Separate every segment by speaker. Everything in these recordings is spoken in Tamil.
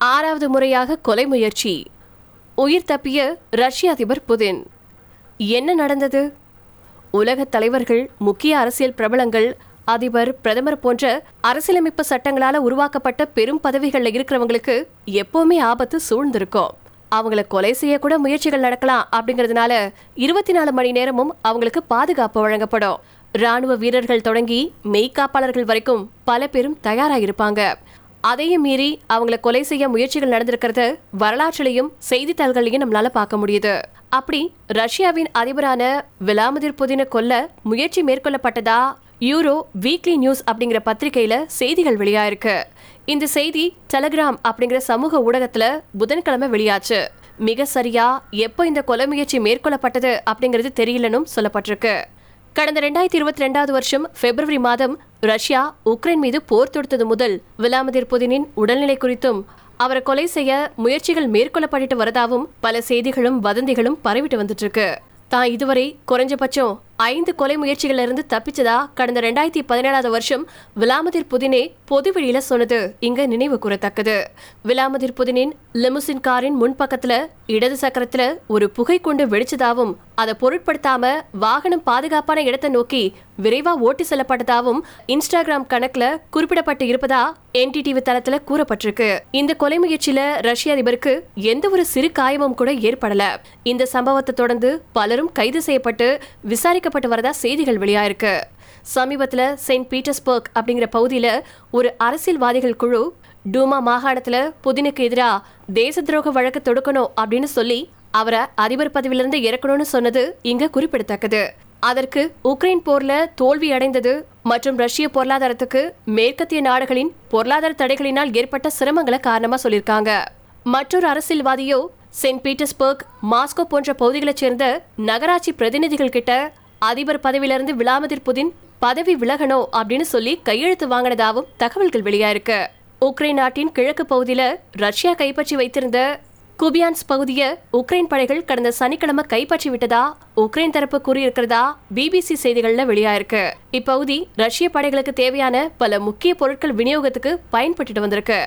Speaker 1: ஆறாவது முறையாக கொலை முயற்சி. உயிர் தப்பிய ரஷ்ய அதிபர் புதின். என்ன நடந்தது? உலக தலைவர்கள் முக்கிய அரசியல் பிரபலங்கள் அதிபர் பிரதமர் போன்ற அரசியலமைப்பு சட்டங்களால உருவாக்கப்பட்ட பெரும் பதவிகளில் இருக்கிறவங்களுக்கு எப்பவுமே ஆபத்து சூழ்ந்திருக்கும். அவங்கள கொலை செய்யக்கூட முயற்சிகள் நடக்கலாம் அப்படிங்கறதுனால இருபத்தி நாலு மணி நேரமும் அவங்களுக்கு பாதுகாப்பு வழங்கப்படும். ராணுவ வீரர்கள் தொடங்கி மெய்காப்பாளர்கள் வரைக்கும் பல பேரும் தயாராக இருப்பாங்க அதையும் மீறி அவங்கள கொலை செய்ய முயற்சிகள் நடந்திருக்கிறது வரலாற்றிலையும் செய்தித்தாள்களையும் நம்மளால பார்க்க முடியுது. அப்படி ரஷ்யாவின் அதிபரான விலாமதிர் புதினை கொல்ல முயற்சி மேற்கொள்ளப்பட்டதா? யூரோ வீக்லி நியூஸ் அப்படிங்கிற பத்திரிகையில செய்திகள் வெளியாயிருக்கு. இந்த செய்தி டெலகிராம் அப்படிங்கிற சமூக ஊடகத்துல புதன்கிழமை வெளியாச்சு. மிக சரியா எப்போ இந்த கொலை முயற்சி மேற்கொள்ளப்பட்டது அப்படிங்கிறது தெரியலனும் சொல்லப்பட்டிருக்கு. கடந்த ரெண்டாயிரத்தி இருபத்தி ரெண்டாவது வருஷம் பிப்ரவரி மாதம் ரஷ்யா உக்ரைன் மீது போர் தொடுத்தது முதல் விலாமதிர் புதினின் உடல்நிலை குறித்தும் அவரை கொலை செய்ய முயற்சிகள் மேற்கொள்ளப்பட்டு வரதாவும் பல செய்திகளும் வதந்திகளும் பரவிட்டு வந்துட்டு இருக்கு. தான் இதுவரை குறைஞ்சபட்சம் ஐந்து கொலை முயற்சிகளிலிருந்து தப்பிச்சதா கடந்த ரெண்டாயிரத்தி பதினேழாவது வருஷம் விலாமதிர் புதினே பொது வெளியில சொன்னது இங்க நினைவு கூறத்தக்கது. விலாமதிர் புதினின் லிமுசின் காரின் முன்பக்கத்துல இடது சக்கரத்துல ஒரு புகை கொண்டு வெடிச்சதாவும் அதை பொருட்படுத்தாம வாகனம் பாதுகாப்பான இடத்தை நோக்கி விரைவா ஓட்டி செல்லப்பட்டதாவும் இன்ஸ்டாகிராம் கணக்குல குறிப்பிடப்பட்டு இருப்பதா என்டிடிவி தளத்துல கூறப்பட்டிருக்கு. இந்த கொலை முயற்சியில ரஷ்ய அதிபருக்கு எந்த ஒரு சிறு காயமும் கூட ஏற்படல. இந்த சம்பவத்தை தொடர்ந்து பலரும் கைது செய்யப்பட்டு விசாரிக்க பாதிக்கப்பட்டு வரதா செய்திகள் வெளியாயிருக்கு. சமீபத்தில் செயின்ட் பீட்டர்ஸ்பர்க் அப்படிங்கிற பகுதியில் ஒரு அரசியல்வாதிகள் குழு டூமா மாகாணத்தில் புதினுக்கு எதிராக தேச துரோக வழக்கு தொடுக்கணும் அப்படின்னு சொல்லி அவரை அதிபர் பதவியிலிருந்து இறக்கணும்னு சொன்னது இங்க குறிப்பிடத்தக்கது. அதற்கு உக்ரைன் போர்ல தோல்வி அடைந்தது மற்றும் ரஷ்ய பொருளாதாரத்துக்கு மேற்கத்திய நாடுகளின் பொருளாதார தடைகளினால் ஏற்பட்ட சிரமங்களை காரணமா சொல்லியிருக்காங்க. மற்றொரு அரசியல்வாதியோ செயின்ட் பீட்டர்ஸ்பர்க் மாஸ்கோ போன்ற பகுதிகளைச் சேர்ந்த நகராட்சி பிரதிநிதிகள் கிட்ட அதிபர் பதவியிலிருந்து விலாமதிர் புதின் பதவி விலகணும் அப்படின்னு சொல்லி கையெழுத்து வாங்கினதாகவும் தகவல்கள் வெளியாயிருக்கு. உக்ரைன் நாட்டின் கிழக்கு பகுதியில் ரஷ்யா கைப்பற்றி வைத்திருந்த குபியான்ஸ் பகுதியை உக்ரைன் படைகள் கடந்த சனிக்கிழமை கைப்பற்றி விட்டதா? உக்ரைன் தரப்பு கூறியிருக்கிறதா? பிபிசி செய்திகள்ல வெளியாயிருக்கு. இப்பகுதி ரஷ்ய படைகளுக்கு தேவையான பல முக்கிய பொருட்கள் விநியோகத்துக்கு பயன்பட்டு வந்திருக்கு.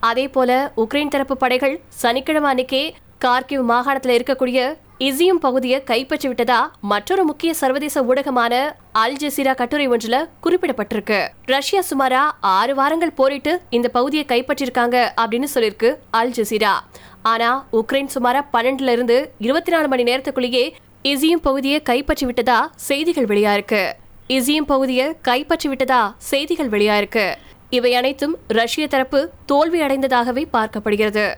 Speaker 1: அதே போல உக்ரைன் தரப்பு படைகள் சனிக்கிழமை அன்னைக்கே கார்கிவ் மாகாணத்தில் இருக்கக்கூடிய இசியும் பகுதியை கைப்பற்றி விட்டதா மற்றொரு முக்கிய சர்வதேச ஊடகமான அல் ஜசீரா கட்டுரை ஒன்றுல குறிப்பிடப்பட்டிருக்கு. ரஷ்யா சுமாரா ஆறு வாரங்கள் போரிட்டு இந்த பகுதியை கைப்பற்றிருக்காங்க அப்படின்னு சொல்லியிருக்கு அல் ஜசீரா. ஆனா உக்ரைன் சுமாரா பன்னெண்டுல இருந்து இருபத்தி நாலு மணி நேரத்துக்குள்ளேயே இசியும் பகுதியை கைப்பற்றி விட்டதா செய்திகள் வெளியாயிருக்கு. இசியும் பகுதியை கைப்பற்றி விட்டதா செய்திகள் வெளியாயிருக்கு. இவை அனைத்தும் ரஷ்ய தரப்பு தோல்வி அடைந்ததாகவே பார்க்கப்படுகிறது.